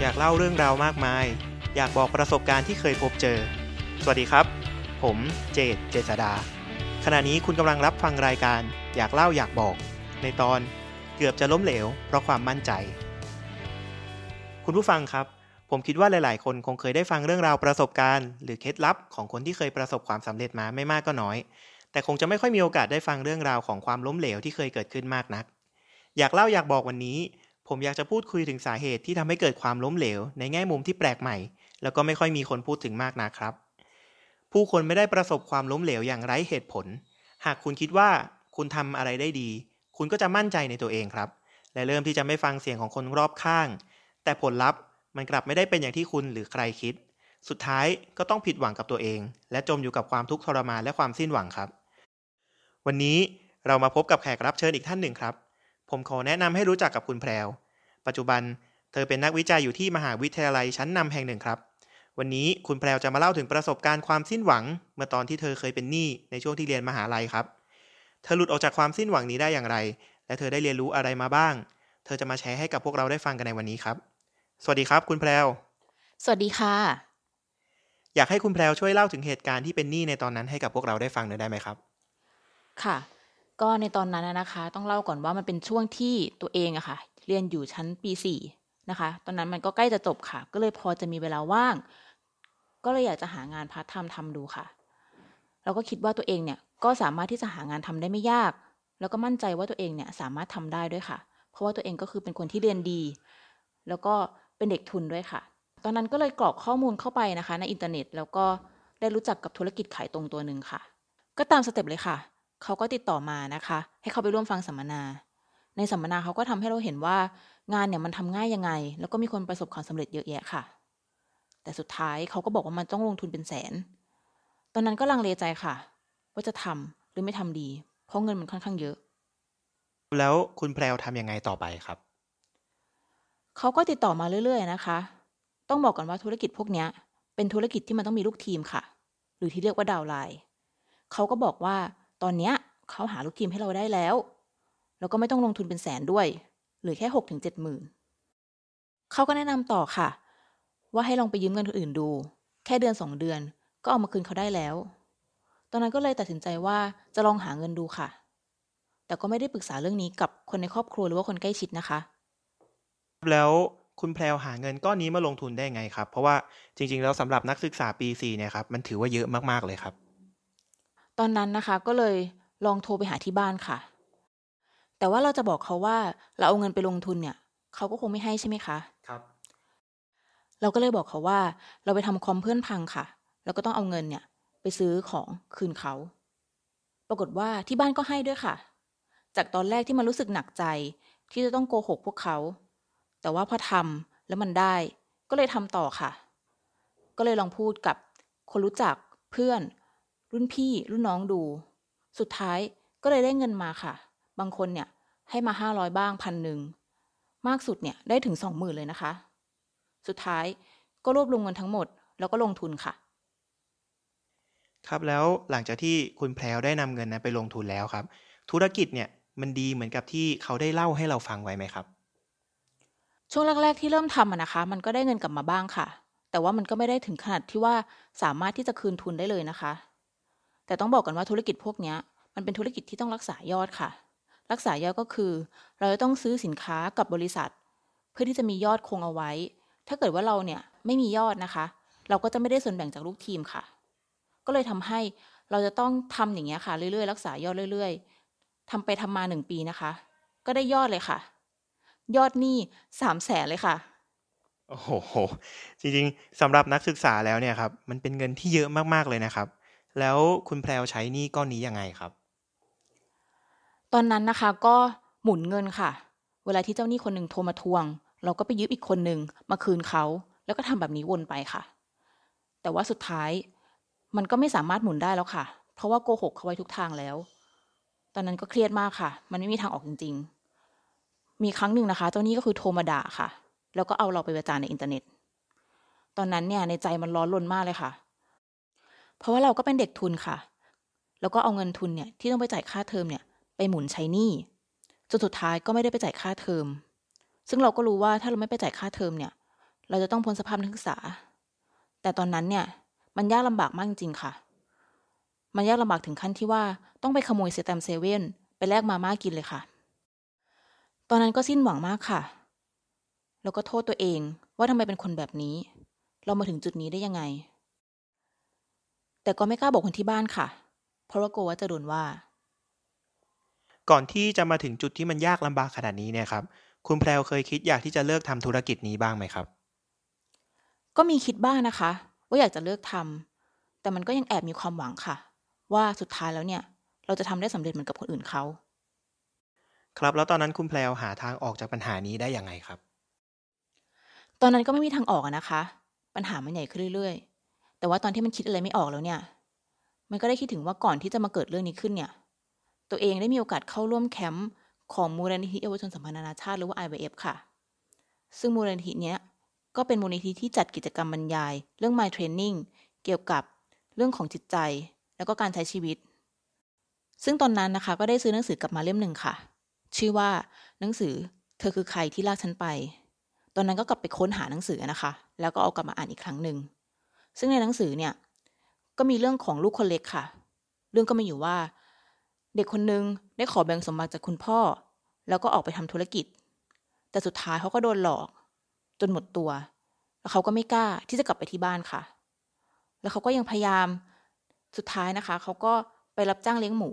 อยากเล่าเรื่องราวมากมาย อยากบอกประสบการณ์ที่เคยพบเจอ สวัสดีครับ ผมเจตเจษดา ขณะนี้คุณกำลังรับฟังรายการ อยากเล่าอยากบอก ในตอนเกือบจะล้มเหลว เพราะความมั่นใจ คุณผู้ฟังครับ ผมคิดว่าหลาย ๆ คนคงเคยได้ฟังเรื่องราวประสบการณ์ หรือเคล็ดลับของคนที่เคยประสบความสำเร็จมาไม่มากก็น้อย แต่คงจะไม่ค่อยมีโอกาสได้ฟังเรื่องราวของความล้มเหลวที่เคยเกิดขึ้นมากนัก อยากเล่าอยากบอกวันนี้ ผมอยากจะพูดคุยถึงสาเหตุที่ทำให้เกิดความล้มเหลว ในแง่มุมที่แปลกใหม่ แล้วก็ไม่ค่อยมีคนพูดถึงมากนะครับ ผู้คนไม่ได้ประสบความล้มเหลวอย่างไร้เหตุผล หากคุณคิดว่าคุณทำอะไรได้ดี คุณก็จะมั่นใจในตัวเองครับ และเริ่มที่จะไม่ฟังเสียงของคนรอบข้าง แต่ผลลัพธ์มันกลับไม่ได้เป็นอย่างที่คุณหรือใครคิด สุดท้ายก็ต้องผิดหวังกับตัวเอง และจมอยู่กับความทุกข์ทรมานและความสิ้นหวังครับ วันนี้เรามาพบกับแขกรับเชิญอีกท่านหนึ่งครับ ผมขอแนะนำให้รู้จักกับคุณแพรว ปัจจุบันเธอเป็นนักวิจัยอยู่ที่มหาวิทยาลัยชั้นนำแห่งหนึ่งครับ วันนี้คุณแพรวจะมาเล่าถึงประสบการณ์ความสิ้นหวัง เมื่อตอนที่เธอเคยเป็นหนี้ในช่วงที่เรียนมหาลัยครับ เธอหลุดออกจากความสิ้นหวังนี้ได้อย่างไร และเธอได้เรียนรู้อะไรมาบ้าง เธอจะมาแชร์ให้กับพวกเราได้ฟังกันในวันนี้ครับ สวัสดีครับ คุณแพรว สวัสดีค่ะ อยากให้คุณแพรวช่วยเล่าถึงเหตุการณ์ที่เป็นหนี้ในตอนนั้นให้กับพวกเราได้ฟังหน่อยได้ไหมครับ ค่ะ ก็ในตอนนั้นนะนะคะ ต้องเล่าก่อนว่ามันเป็นช่วงที่ตัวเองอะค่ะ เรียนอยู่ชั้นปีสี่นะคะ ตอนนั้นมันก็ใกล้จะจบค่ะ ก็เลยพอจะมีเวลาว่าง ก็เลยอยากจะหางานพาร์ทไทม์ทำดูค่ะ เราก็คิดว่าตัวเองเนี่ยก็สามารถที่จะหางานทำได้ไม่ยาก แล้วก็มั่นใจว่าตัวเองเนี่ยสามารถทำได้ด้วยค่ะ เพราะว่าตัวเองก็คือเป็นคนที่เรียนดี แล้วก็เป็นเด็กทุนด้วยค่ะ ตอนนั้นก็เลยกรอกข้อมูลเข้าไปนะคะ ในอินเทอร์เน็ต แล้วก็ได้รู้จักกับธุรกิจขายตรงตัวหนึ่งค่ะ ก็ตาม step เลยค่ะ เขาก็ติดต่อมานะคะ ให้เขาไปร่วมฟังสัมมนา ในสัมมนาเขาก็ทำให้เราเห็นว่างานเนี่ยมันทำง่ายยังไง แล้วก็มีคนประสบความสำเร็จเยอะแยะค่ะ แต่สุดท้ายเขาก็บอกว่ามันต้องลงทุนเป็นแสน ตอนนั้นก็ลังเลใจค่ะ ว่าจะทำหรือไม่ทำดี เพราะเงินมันค่อนข้างเยอะ แล้วคุณแพรวทำยังไงต่อไปครับเขาก็ติดต่อมาเรื่อย ๆ นะคะ ต้องบอกก่อนว่าธุรกิจพวกเนี้ยเป็นธุรกิจที่มันต้องมีลูกทีมค่ะ หรือที่เรียกว่าดาวน์ไลน์เขาก็บอกว่า ตอนเนี้ยเขาหาลูกทีมให้เราได้แล้ว แล้วก็ไม่ต้องลงทุนเป็นแสนด้วย หรือแค่หกถึงเจ็ดหมื่นเขาก็แนะนำต่อค่ะ ว่าให้ลองไปยืมเงินคนอื่นดู แค่เดือนสองเดือน ก็เอามาคืนเขาได้แล้ว ตอนนั้นก็เลยตัดสินใจว่าจะลองหาเงินดูค่ะ แต่ก็ไม่ได้ปรึกษาเรื่องนี้กับคนในครอบครัวหรือว่าคนใกล้ชิดนะคะ แล้วคุณแพรวหาเงินก้อนนี้มาลงทุนได้ไงครับ เพราะว่าจริง ๆ แล้วสำหรับนักศึกษาปี4เนี่ยครับมันถือว่าเยอะมากๆเลยครับ ตอนนั้นนะคะก็เลยลองโทรไปหาที่บ้านค่ะ แต่ว่าเราจะบอกเขาว่า เราเอาเงินไปลงทุนเนี่ย เขาก็คงไม่ให้ใช่ไหมคะ ครับ เราก็เลยบอกเขาว่า เราไปทำคอมเพื่อนพังค่ะ แล้วก็ต้องเอาเงินเนี่ย ไปซื้อของคืนเขา ปรากฏว่าที่บ้านก็ให้ด้วยค่ะ จากตอนแรกที่มันรู้สึกหนักใจ ที่จะต้องโกหกพวกเขา แต่ว่าพอทำแล้วมันได้ ก็เลยทำต่อค่ะ ก็เลยลองพูดกับคนรู้จักเพื่อน รุ่นพี่รุ่นน้องดู สุดท้ายก็เลยได้เงินมาค่ะ บางคนเนี่ยให้มาห้าร้อยบ้างพันหนึ่งมากสุดเนี่ยได้ถึงสองหมื่นเลยนะคะ สุดท้ายก็รวบรวมเงินทั้งหมด แล้วก็ลงทุนค่ะ ครับแล้วหลังจากที่คุณแพรวได้นำเงินนั้นไปลงทุนแล้วครับ ธุรกิจเนี่ยมันดีเหมือนกับที่เขาได้เล่าให้เราฟังไว้ไหมครับ ช่วงแรก ๆ ที่เริ่มทำอะนะคะ มันก็ได้เงินกลับมาบ้างค่ะ แต่ว่ามันก็ไม่ได้ถึงขนาดที่ว่าสามารถที่จะคืนทุนได้เลยนะคะ แต่ต้องบอกกันว่าธุรกิจพวกนี้มันเป็นธุรกิจที่ต้องรักษายอดค่ะ รักษายอดก็คือ เราจะต้องซื้อสินค้ากับบริษัท เพื่อที่จะมียอดคงเอาไว้ ถ้าเกิดว่าเราเนี่ยไม่มียอดนะคะ เราก็จะไม่ได้ส่วนแบ่งจากลูกทีมค่ะ ก็เลยทำให้เราจะต้องทำอย่างเงี้ยค่ะเรื่อยๆ รักษายอดเรื่อย ๆทำไปทำมาหนึ่งปีนะคะ ก็ได้ยอดเลยค่ะ ยอดหนี้สามแสนเลยค่ะโอ้โห จริงๆสำหรับนักศึกษาแล้วเนี่ยครับ มันเป็นเงินที่เยอะมากๆเลยนะครับ แล้วคุณแพรวใช้หนี้ก้อนนี้ยังไงครับ ตอนนั้นนะคะก็หมุนเงินค่ะ เวลาที่เจ้าหนี้คนหนึ่งโทรมาทวง เราก็ไปยืมอีกคนหนึ่งมาคืนเขา แล้วก็ทำแบบนี้วนไปค่ะ แต่ว่าสุดท้ายมันก็ไม่สามารถหมุนได้แล้วค่ะ เพราะว่าโกหกเขาไว้ทุกทางแล้ว ตอนนั้นก็เครียดมากค่ะ มันไม่มีทางออกจริง ๆ มีครั้งหนึ่งนะคะ เจ้าหนี้ก็คือโทรมาด่าค่ะ แล้วก็เอาเราไปประจานในอินเทอร์เน็ต ตอนนั้นเนี่ยในใจมันร้อนรนมากเลยค่ะ เพราะว่าเราก็เป็นเด็กทุนค่ะ แล้วก็เอาเงินทุนเนี่ยที่ต้องไปจ่ายค่าเทอมเนี่ยไปหมุนใช้หนี้จนสุดท้ายก็ไม่ได้ไปจ่ายค่าเทอม ซึ่งเราก็รู้ว่าถ้าเราไม่ไปจ่ายค่าเทอมเนี่ย เราจะต้องพ้นสภาพนักศึกษา แต่ตอนนั้นเนี่ยมันยากลำบากมากจริงๆค่ะ มันยากลำบากถึงขั้นที่ว่าต้องไปขโมยแสตมป์เซเว่นไปแลกมาม่ากินเลยค่ะ ตอนนั้นก็สิ้นหวังมากค่ะ แล้วก็โทษตัวเองว่าทำไมเป็นคนแบบนี้ เรามาถึงจุดนี้ได้ยังไง แต่ก็ไม่กล้าบอกคนที่บ้านค่ะ เพราะว่ากลัวว่าจะโดนว่า ก่อนที่จะมาถึงจุดที่มันยากลำบากขนาดนี้เนี่ยครับ คุณแพรวเคยคิดอยากที่จะเลิกทำธุรกิจนี้บ้างไหมครับ ก็มีคิดบ้างนะคะ ว่าอยากจะเลิกทำแต่มันก็ยังแอบมีความหวังค่ะ ว่าสุดท้ายแล้วเนี่ย เราจะทำได้สำเร็จเหมือนกับคนอื่นเขา ครับ แล้วตอนนั้นคุณแพรวหาทางออกจากปัญหานี้ได้ยังไงครับ ตอนนั้นก็ไม่มีทางออกอะนะคะ ปัญหามันใหญ่ขึ้นเรื่อยๆ แต่ว่าตอนที่มันคิดอะไรไม่ออกแล้วเนี่ย มันก็ได้คิดถึงว่าก่อนที่จะมาเกิดเรื่องนี้ขึ้นเนี่ย ตัวเองได้มีโอกาสเข้าร่วมแคมป์ของมูลนิธิเยาวชนสัมพันธ์นานาชาติหรือว่า IVF ค่ะ ซึ่งมูลนิธิเนี้ยก็เป็นมูลนิธิที่จัดกิจกรรมบรรยาย เรื่อง My Training เกี่ยวกับเรื่องของจิตใจ แล้วก็การใช้ชีวิต ซึ่งตอนนั้นนะคะ ก็ได้ซื้อหนังสือกลับมาเล่มหนึ่งค่ะ ชื่อว่าหนังสือเธอคือใครที่ลากฉันไป ตอนนั้นก็กลับไปค้นหาหนังสือนะคะ แล้วก็เอากลับมาอ่านอีกครั้งหนึ่ง ซึ่งในหนังสือเนี่ย ก็มีเรื่องของลูกคนเล็กค่ะ เรื่องก็มีอยู่ว่า เด็กคนนึงได้ขอแบ่งสมบัติจากคุณพ่อ แล้วก็ออกไปทำธุรกิจ แต่สุดท้ายเขาก็โดนหลอก จนหมดตัว แล้วเขาก็ไม่กล้าที่จะกลับไปที่บ้านค่ะ แล้วเขาก็ยังพยายามสุดท้ายนะคะ เขาก็ไปรับจ้างเลี้ยงหมู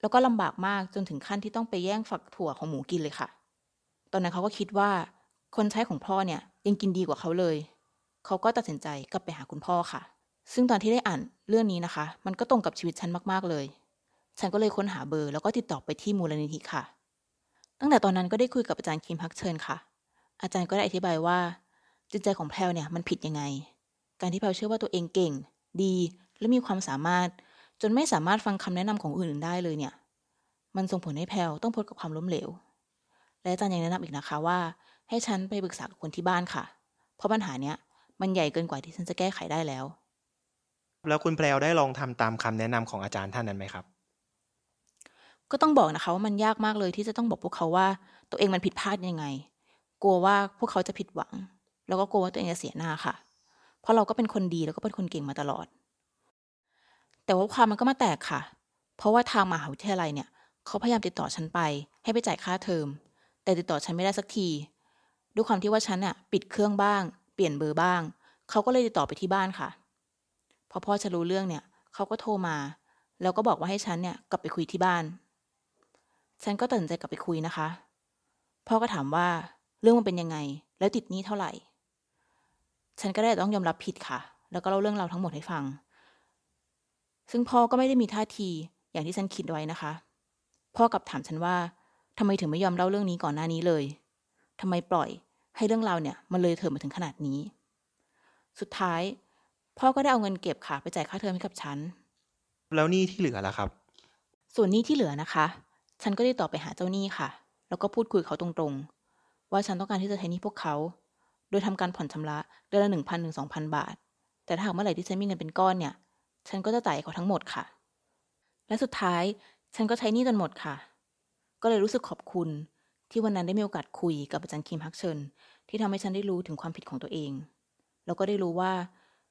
แล้วก็ลำบากมากจนถึงขั้นที่ต้องไปแย่งฝักถั่วของหมูกินเลยค่ะ ตอนนั้นเขาก็คิดว่าคนใช้ของพ่อเนี่ยยังกินดีกว่าเขาเลย เขาก็ตัดสินใจกลับไปหาคุณพ่อค่ะ ซึ่งตอนที่ได้อ่านเรื่องนี้นะคะ มันก็ตรงกับชีวิตฉันมากๆเลย ฉันก็เลยค้นหาเบอร์แล้วก็ติดต่อไปที่มูลนิธิค่ะ ตั้งแต่ตอนนั้นก็ได้คุยกับอาจารย์คิมพักเชิญค่ะ อาจารย์ก็ได้อธิบายว่าจิตใจของแพลวเนี่ยมันผิดยังไง การที่แพลวเชื่อว่าตัวเองเก่ง ดี และมีความสามารถ จนไม่สามารถฟังคำแนะนำของอื่นได้เลยเนี่ย มันส่งผลให้แพลวต้องพบกับความล้มเหลว และอาจารย์ยังแนะนำอีกนะคะว่า ให้ฉันไปปรึกษากับคนที่บ้านค่ะ เพราะปัญหาเนี้ย มันใหญ่เกินกว่าที่ฉันจะแก้ไขได้แล้ว แล้วคุณแพรวได้ลองทำตามคำแนะนำของอาจารย์ท่านนั้นไหมครับ ก็ต้องบอกนะคะว่ามันยากมากเลยที่จะต้องบอกพวกเขาว่า ตัวเองมันผิดพลาดยังไง กลัวว่าพวกเขาจะผิดหวัง แล้วก็กลัวว่าตัวเองจะเสียหน้าค่ะ เพราะเราก็เป็นคนดีแล้วก็เป็นคนเก่งมาตลอด แต่ว่าความมันก็มาแตกค่ะ เพราะว่าทางมหาวิทยาลัยเนี่ยเขาพยายามติดต่อฉันไป ให้ไปจ่ายค่าเทอม แต่ติดต่อฉันไม่ได้สักที ด้วยความที่ว่าฉันน่ะปิดเครื่องบ้าง เปลี่ยนเบอร์บ้าง เขาก็เลยติดต่อไปที่บ้านค่ะ พอพ่อฉันรู้เรื่องเนี่ย เขาก็โทรมา แล้วก็บอกว่าให้ฉันเนี่ยกลับไปคุยที่บ้าน ฉันก็ตัดสินใจกลับไปคุยนะคะ พ่อก็ถามว่าเรื่องมันเป็นยังไง แล้วติดหนี้เท่าไหร่ ฉันก็ได้ต้องยอมรับผิดค่ะ แล้วก็เล่าเรื่องราวทั้งหมดให้ฟัง ซึ่งพ่อก็ไม่ได้มีท่าทีอย่างที่ฉันคิดไว้นะคะ พ่อกลับถามฉันว่าทำไมถึงไม่ยอมเล่าเรื่องนี้ก่อนหน้านี้เลยทำไมปล่อย ให้เรื่องราวเนี่ยมันเลยเถิดมาถึงขนาดนี้ สุดท้ายพ่อก็ได้เอาเงินเก็บค่ะไปจ่ายค่าเทอมให้กับฉัน แล้วหนี่ที่เหลือล่ะครับ ส่วนหนี้ที่เหลือนะคะ ฉันก็ได้ต่อไปหาเจ้าหนี้ค่ะ แล้วก็พูดคุยกับเขาตรงๆ ว่าฉันต้องการที่จะใช้หนี้พวกเขา โดยทำการผ่อนชำระเดือนละหนึ่งพันถึงสองพันบาท แต่ถ้าหากเมื่อไหร่ที่ฉันมีเงินเป็นก้อนเนี่ย ฉันก็จะจ่ายให้เขาทั้งหมดค่ะ และสุดท้ายฉันก็ใช้หนี้จนหมดค่ะ ก็เลยรู้สึกขอบคุณที่วันนั้นได้มีโอกาสคุยกับอาจารย์คิมฮักเชิญ ที่ทำให้ฉันได้รู้ถึงความผิดของตัวเอง แล้วก็ได้รู้ว่า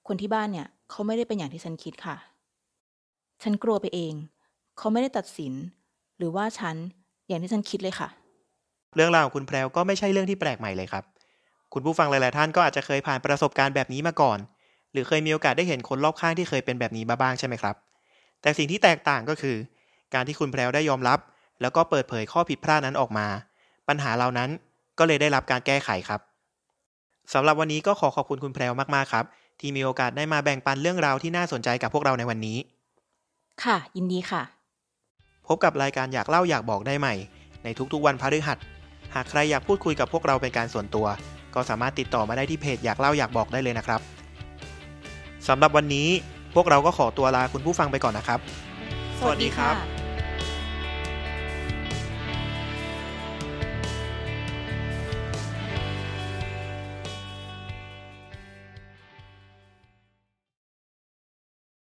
คนที่บ้านเนี่ยเขาไม่ได้เป็นอย่างที่ฉันคิดค่ะ ฉันกลัวไปเอง เขาไม่ได้ตัดสิน หรือว่าฉันอย่างที่ฉันคิดเลยค่ะ เรื่องราวของคุณแพรวก็ไม่ใช่เรื่องที่แปลกใหม่เลยครับ คุณผู้ฟังหลาย ๆ ท่านก็อาจจะเคยผ่านประสบการณ์แบบนี้มาก่อน หรือเคยมีโอกาสได้เห็นคนรอบข้างที่เคยเป็นแบบนี้มาบ้างใช่ไหมครับ แต่สิ่งที่แตกต่างก็คือ การที่คุณแพรวได้ยอมรับ แล้วก็เปิดเผยข้อผิดพลาดนั้นออกมา ปัญหาเหล่านั้น ก็เลยได้รับการแก้ไขครับสำหรับวันนี้ก็ขอขอบคุณคุณแพรวมากๆครับ ที่มีโอกาสได้มาแบ่งปันเรื่องราวที่น่าสนใจกับพวกเราในวันนี้ ค่ะ ยินดีค่ะ พบกับรายการอยากเล่าอยากบอกได้ใหม่ ในทุกๆวันพฤหัส หากใครอยากพูดคุยกับพวกเราเป็นการส่วนตัว ก็สามารถติดต่อมาได้ที่เพจอยากเล่าอยากบอกได้เลยนะครับสำหรับวันนี้พวกเราก็ขอตัวลาคุณผู้ฟังไปก่อนนะครับ สวัสดีค่ะ